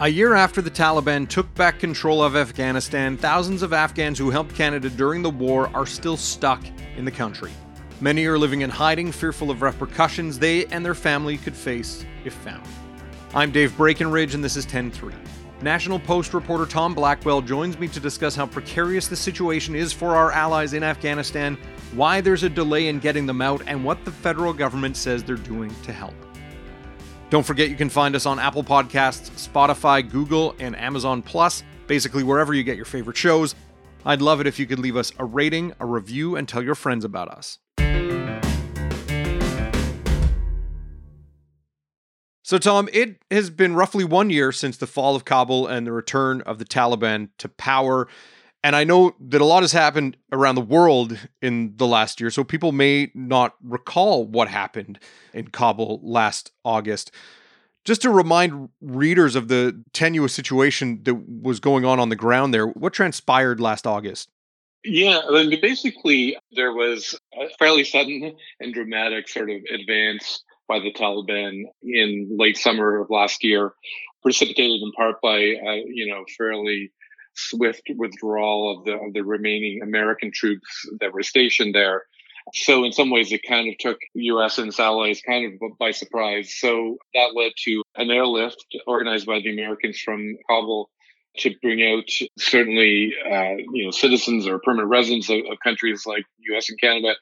A year after the Taliban took back control of Afghanistan, thousands of Afghans who helped Canada during the war are still stuck in the country. Many are living in hiding, fearful of repercussions they and their family could face if found. I'm Dave Breckenridge, and this is 10 3. National Post reporter Tom Blackwell joins me to discuss how precarious the situation is for our allies in Afghanistan, why there's a delay in getting them out, and what the federal government says they're doing to help. Don't forget you can find us on Apple Podcasts, Spotify, Google, and Amazon Plus, basically wherever you get your favorite shows. I'd love it if you could leave us a rating, a review, and tell your friends about us. So, Tom, it has been roughly one year since the fall of Kabul and the return of the Taliban to power. And I know that a lot has happened around the world in the last year, so people may not recall what happened in Kabul last August. Just to remind readers of the tenuous situation that was going on on the ground there, what transpired last August? Yeah, basically, there was a fairly sudden and dramatic sort of advance by the Taliban in late summer of last year, precipitated in part by uh, you know fairly swift withdrawal of the of the remaining American troops that were stationed there. So in some ways, it kind of took U.S. and its allies kind of by surprise. So that led to an airlift organized by the Americans from Kabul to bring out certainly uh, you know citizens or permanent residents of, of, countries like U.S. and Canada,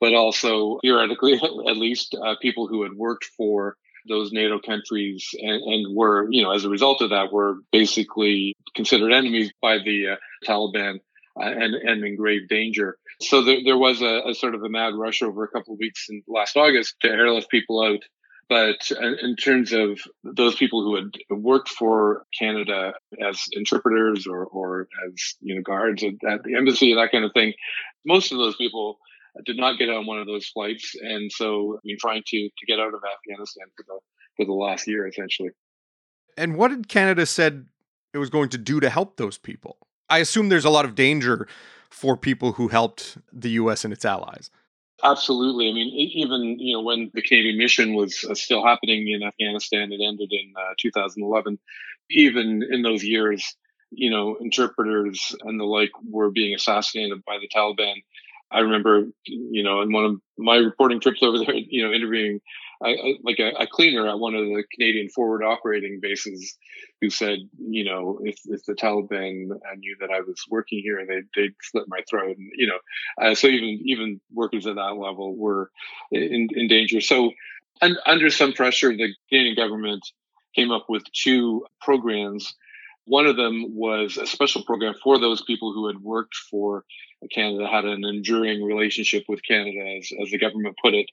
but also theoretically at least uh, people who had worked for those NATO countries and, and, were you know as a result of that were basically considered enemies by the uh, Taliban. Uh, and, and in grave danger. So there, there was a, a, sort of a mad rush over a couple of weeks in last August to airlift people out but in terms of those people who had worked for Canada as interpreters or, or as you know guards at, at the embassy, that kind of thing, most of those people did not get on one of those flights, and so been trying to to get out of Afghanistan for the for the last year essentially. And what did Canada said it was going to do to help those people? I assume there's a lot of danger for people who helped the U.S. and its allies. Absolutely. I mean, even you know when the Canadian mission was uh, still happening in Afghanistan, it ended in uh, 2011. Even in those years, you know, interpreters and the like were being assassinated by the Taliban. I remember, you know, in one of my reporting trips over there, you know, interviewing I, like a, a, cleaner at one of the Canadian forward operating bases who said, you know, if, if the Taliban knew that I was working here, they'd, they'd slit my throat. And, you know, uh, so even, even workers at that level were in, in danger. So and under some pressure, the Canadian government came up with two programs. One of them was a special program for those people who had worked for Canada, had an enduring relationship with Canada, as, as the government put it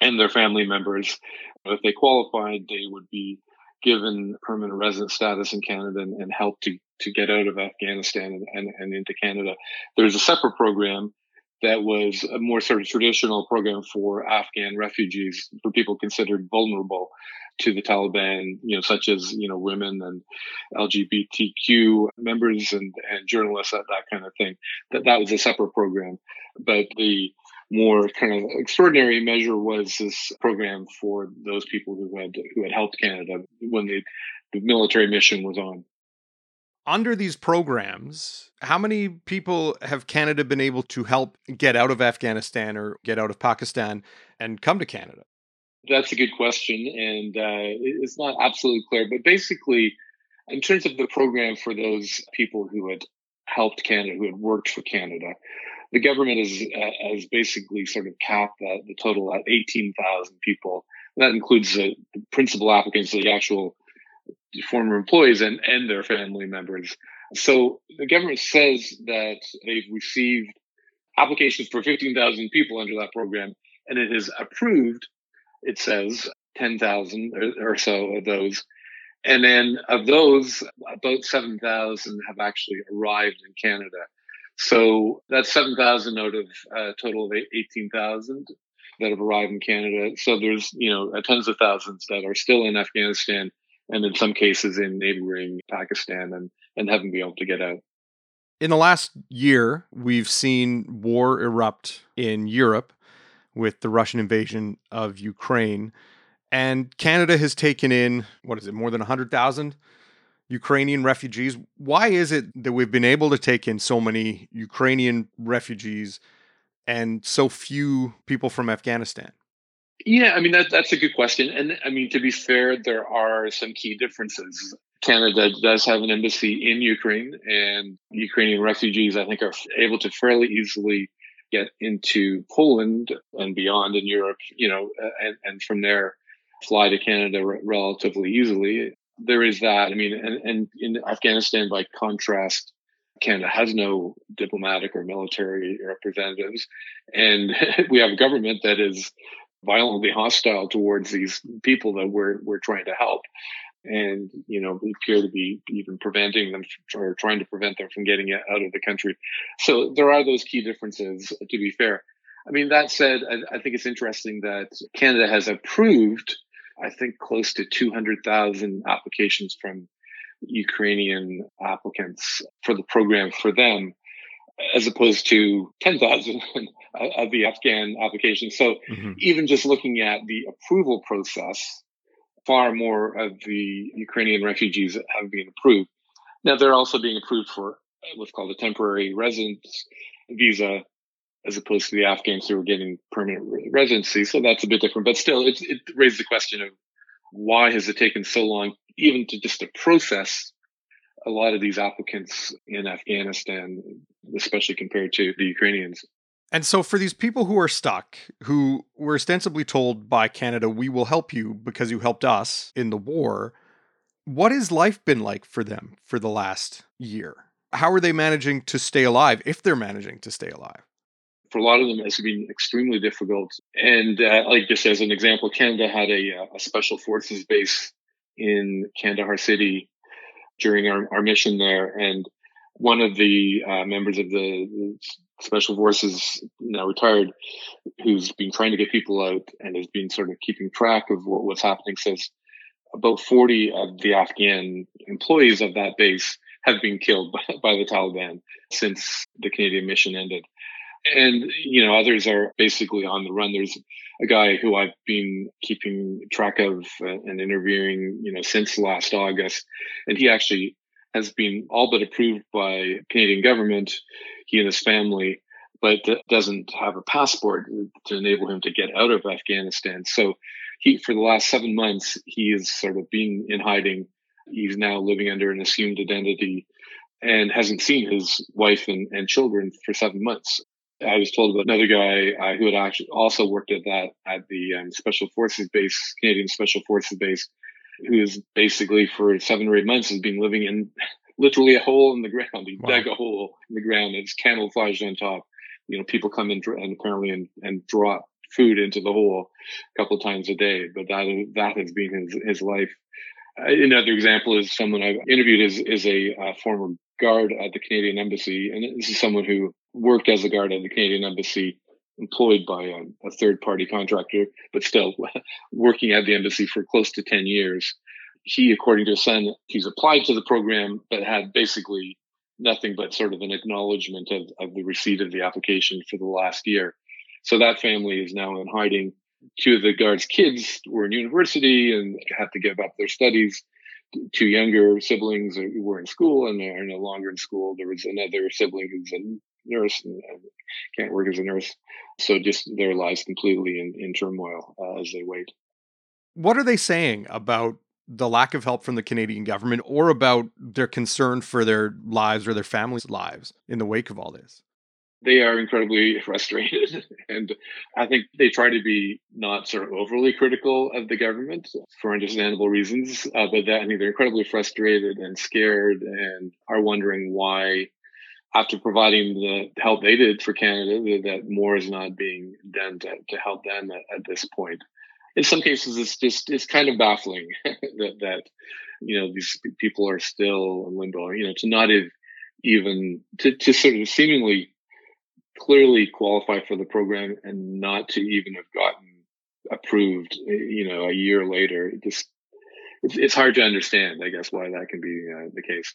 and their family members. If they qualified, they would be given permanent resident status in Canada and, and help to, to get out of Afghanistan and, and, and into Canada. There's a separate program that was a more sort of traditional program for Afghan refugees, for people considered vulnerable to the Taliban, you know, such as, you know, women and LGBTQ members and, and journalists, that, that kind of thing. That, that was a separate program. But the more kind of extraordinary measure was this program for those people who had who had helped Canada when the, the military mission was on. Under these programs, how many people have Canada been able to help get out of Afghanistan or get out of Pakistan and come to Canada? That's a good question, and uh, it's not absolutely clear. But basically, in terms of the program for those people who had helped Canada, who had worked for Canada, the government has, uh, has basically sort of capped the, the total at 18,000 people. And that includes the principal applicants, the actual former employees and, and their family members. So the government says that they've received applications for 15,000 people under that program, and it has approved, it says, 10,000 or, or so of those. And then of those, about 7,000 have actually arrived in Canada. So that's 7,000 out of a total of 18,000 that have arrived in Canada. So there's, you know, tens of thousands that are still in Afghanistan and in some cases in neighboring Pakistan and, and haven't been able to get out. In the last year, we've seen war erupt in Europe with the Russian invasion of Ukraine. And Canada has taken in, what is it, more than 100,000 Ukrainian refugees. Why is it that we've been able to take in so many Ukrainian refugees and so few people from Afghanistan? Yeah, I mean that that's a good question, and I mean to be fair, there are some key differences. Canada does have an embassy in Ukraine, and Ukrainian refugees, I think, are able to fairly easily get into Poland and beyond in Europe, you know, and, and from there fly to Canada re- relatively easily. There is that. I mean, and, and in Afghanistan, by contrast, Canada has no diplomatic or military representatives. And we have a government that is violently hostile towards these people that we're, we're trying to help. And, you know, we appear to be even preventing them or trying to prevent them from getting out of the country. So there are those key differences, to be fair. I mean, that said, I, I think it's interesting that Canada has approved, I think, close to 200,000 applications from Ukrainian applicants for the program for them, as opposed to 10,000 of the Afghan applications. So mm-hmm. even just looking at the approval process, far more of the Ukrainian refugees have been approved. Now they're also being approved for what's called a temporary residence visa, as opposed to the Afghans who are getting permanent residency. So that's a bit different, but still, it, it raises the question of why has it taken so long, even to just to process a lot of these applicants in Afghanistan, especially compared to the Ukrainians. And so, for these people who are stuck, who were ostensibly told by Canada, we will help you because you helped us in the war, what has life been like for them for the last year? How are they managing to stay alive, if they're managing to stay alive? For a lot of them, it's been extremely difficult. And uh, like just as an example, Canada had a, uh, a special forces base in Kandahar City during our, our mission there. And one of the uh, members of the, the, special forces, now retired, who's been trying to get people out and has been sort of keeping track of what, what's happening, says about 40 of the Afghan employees of that base have been killed by, by the Taliban since the Canadian mission ended. And, you know, others are basically on the run. There's a guy who I've been keeping track of uh, and interviewing, you know, since last August. And he actually has been all but approved by Canadian government, he and his family, but doesn't have a passport to enable him to get out of Afghanistan. So he, for the last seven months, he is sort of being in hiding. He's now living under an assumed identity and hasn't seen his wife and, and children for seven months. I was told about another guy uh, who had actually also worked at that at the um, Special Forces base, Canadian Special Forces base, who is basically for seven or eight months has been living in literally a hole in the ground. He wow. dug a hole in the ground. It's camouflaged on top. You know, people come in and apparently and, and drop food into the hole a couple of times a day. But that that has been his his life. Uh, another example is someone I've interviewed is is a uh, former guard at the Canadian Embassy, and this is someone who worked as a guard at the Canadian Embassy, employed by a, a third party contractor, but still working at the embassy for close to 10 years. He, according to his son, he's applied to the program, but had basically nothing but sort of an acknowledgement of, of the receipt of the application for the last year. So that family is now in hiding. Two of the guards' kids were in university and had to give up their studies two younger siblings were in school and they're no longer in school. There was another sibling who's a nurse and can't work as a nurse. So just their lives completely in, in turmoil uh, as they wait. What are they saying about the lack of help from the Canadian government or about their concern for their lives or their families' lives in the wake of all this? They are incredibly frustrated. and I think they try to be not sort of overly critical of the government for understandable reasons. Uh, but that, I think they're incredibly frustrated and scared and are wondering why, after providing the help they did for Canada, that more is not being done to, to help them at, at this point. In some cases it's just it's kind of baffling that that you know these people are still in limbo you know to not even to, to sort of seemingly clearly qualify for the program and not to even have gotten approved you know a year later. It just it's, it's hard to understand i guess why that can be uh, the case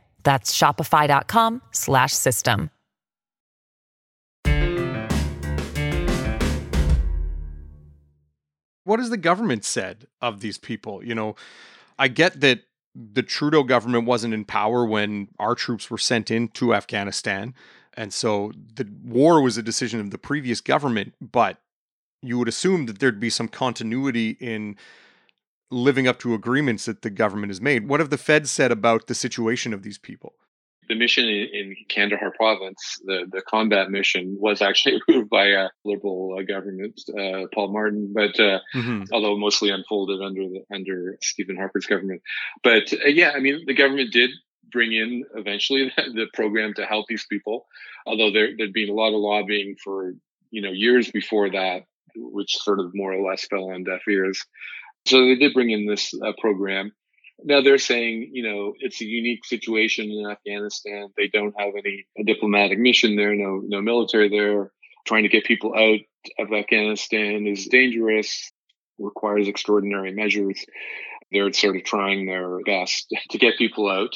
That's shopify.com slash system. what has the government said of these people? You know, I get that the Trudeau government wasn't in power when our troops were sent into Afghanistan. And so the war was a decision of the previous government, but you would assume that there'd be some continuity in living up to agreements that the government has made. What have the feds said about the situation of these people? the mission in, in, Kandahar province, the, the combat mission, was actually approved by a liberal uh, government, uh, Paul Martin, but uh, mm-hmm. although mostly unfolded under the, under Stephen Harper's government. But uh, yeah, I mean, the government did bring in eventually the, the program to help these people, although there, there'd been a lot of lobbying for you know years before that, which sort of more or less fell on deaf ears. So they did bring in this uh, program. Now they're saying, you know, it's a unique situation in Afghanistan. They don't have any diplomatic mission there, no no military there. Trying to get people out of Afghanistan is dangerous, requires extraordinary measures. They're sort of trying their best to get people out.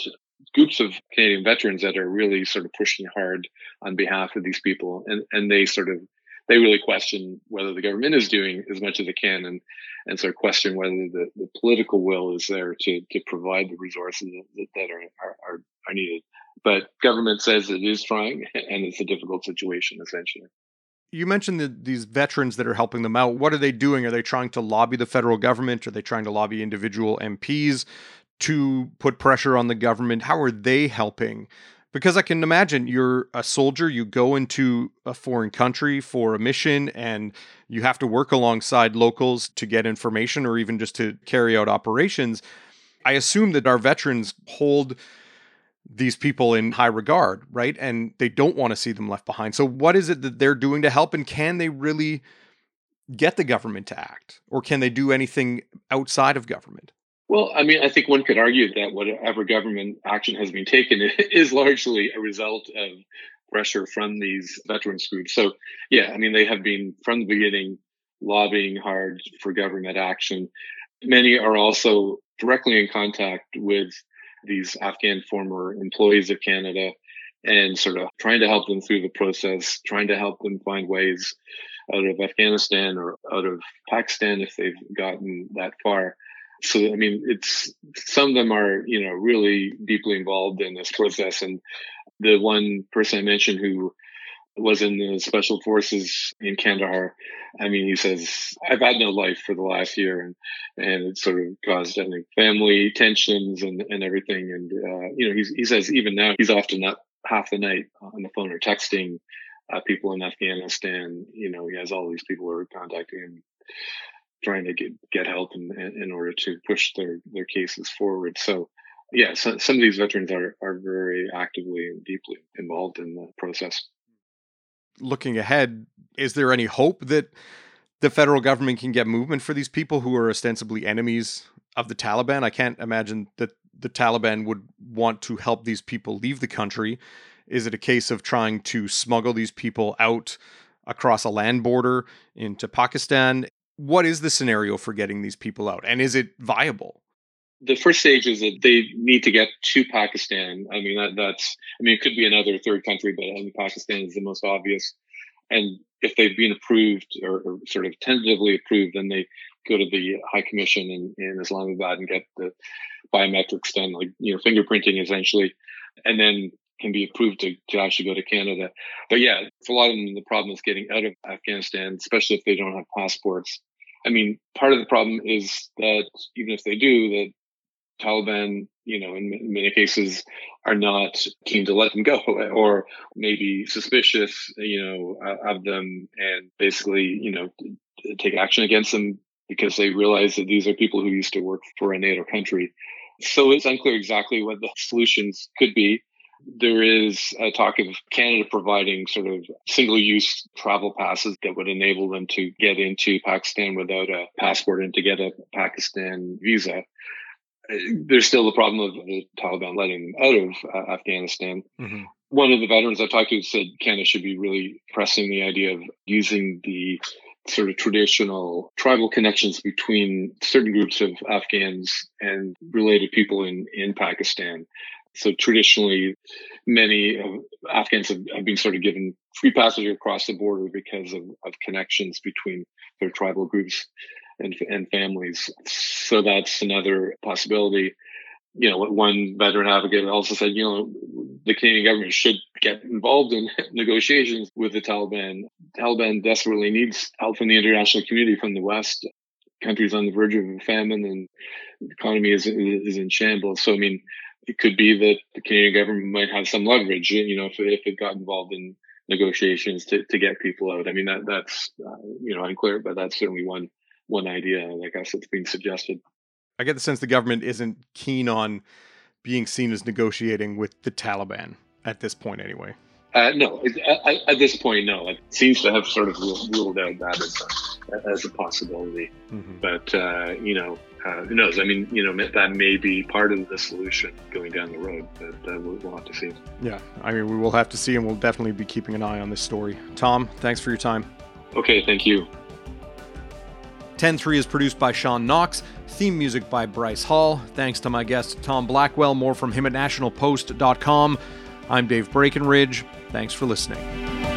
Groups of Canadian veterans that are really sort of pushing hard on behalf of these people, and and they sort of they really question whether the government is doing as much as it can and and sort of question whether the, the political will is there to to provide the resources that, that are, are are needed. But government says it is trying and it's a difficult situation essentially. You mentioned the, these veterans that are helping them out. What are they doing? Are they trying to lobby the federal government? Are they trying to lobby individual MPs to put pressure on the government? How are they helping because I can imagine you're a soldier, you go into a foreign country for a mission, and you have to work alongside locals to get information or even just to carry out operations. I assume that our veterans hold these people in high regard, right? And they don't want to see them left behind. So, what is it that they're doing to help, and can they really get the government to act, or can they do anything outside of government? Well, I mean, I think one could argue that whatever government action has been taken is largely a result of pressure from these veterans groups. So, yeah, I mean, they have been from the beginning lobbying hard for government action. Many are also directly in contact with these Afghan former employees of Canada and sort of trying to help them through the process, trying to help them find ways out of Afghanistan or out of Pakistan if they've gotten that far so i mean it's some of them are you know really deeply involved in this process. And the one person i mentioned who was in the special forces in kandahar i mean he says i've had no life for the last year. And and it sort of caused think family tensions and and everything. And uh, you know he says even now he's often up half the night on the phone or texting uh, people in afghanistan. You know he has all these people who are contacting him trying to get get help in, in order to push their their cases forward. So yeah, so, some of these veterans are are very actively and deeply involved in the process. Looking ahead, is there any hope that the federal government can get movement for these people who are ostensibly enemies of the Taliban? I can't imagine that the Taliban would want to help these people leave the country. Is it a case of trying to smuggle these people out across a land border into Pakistan. What is the scenario for getting these people out? And is it viable? The first stage is that they need to get to Pakistan. I mean, that, that's, I mean, it could be another third country, but I mean, Pakistan is the most obvious. And if they've been approved or, or sort of tentatively approved, then they go to the High Commission in, in Islamabad and get the biometrics done, like, you know, fingerprinting essentially. And then can be approved to, to actually go to Canada. But yeah, for a lot of them, the problem is getting out of Afghanistan, especially if they don't have passports. I mean, part of the problem is that even if they do, that Taliban, you know, in, in many cases are not keen to let them go or maybe suspicious, you know, of them and basically, you know, take action against them because they realize that these are people who used to work for a NATO country. So it's unclear exactly what the solutions could be. There is a talk of Canada providing sort of single use travel passes that would enable them to get into Pakistan without a passport and to get a Pakistan visa. There's still the problem of the Taliban letting them out of uh, Afghanistan. Mm-hmm. One of the veterans I talked to said Canada should be really pressing the idea of using the sort of traditional tribal connections between certain groups of Afghans and related people in, in Pakistan so traditionally, many Afghans have, have, been sort of given free passage across the border because of, of connections between their tribal groups and, and families. So that's another possibility. You know, one veteran advocate also said, you know, the Canadian government should get involved in negotiations with the Taliban. Taliban desperately needs help from the international community from the West. Countries on the verge of famine and the economy is, is in shambles. So, I mean, it could be that the Canadian government might have some leverage, you know, if, if it got involved in negotiations to, to get people out. I mean, that that's, uh, you know, unclear, but that's certainly one, one idea, I guess, that's being suggested. I get the sense the government isn't keen on being seen as negotiating with the Taliban at this point, anyway. Uh, no, at, at, this point, no. It seems to have sort of ruled out that as a, as a possibility. Mm-hmm. But, uh, you know, uh, who knows? I mean, you know, that may be part of the solution going down the road, but uh, we'll, we'll, have to see. Yeah, I mean, we will have to see, and we'll definitely be keeping an eye on this story. Tom, thanks for your time. Okay, thank you. 10-3 is produced by Sean Knox, theme music by Bryce Hall. Thanks to my guest, Tom Blackwell. More from him at nationalpost.com. I'm Dave Breckenridge. Thanks for listening.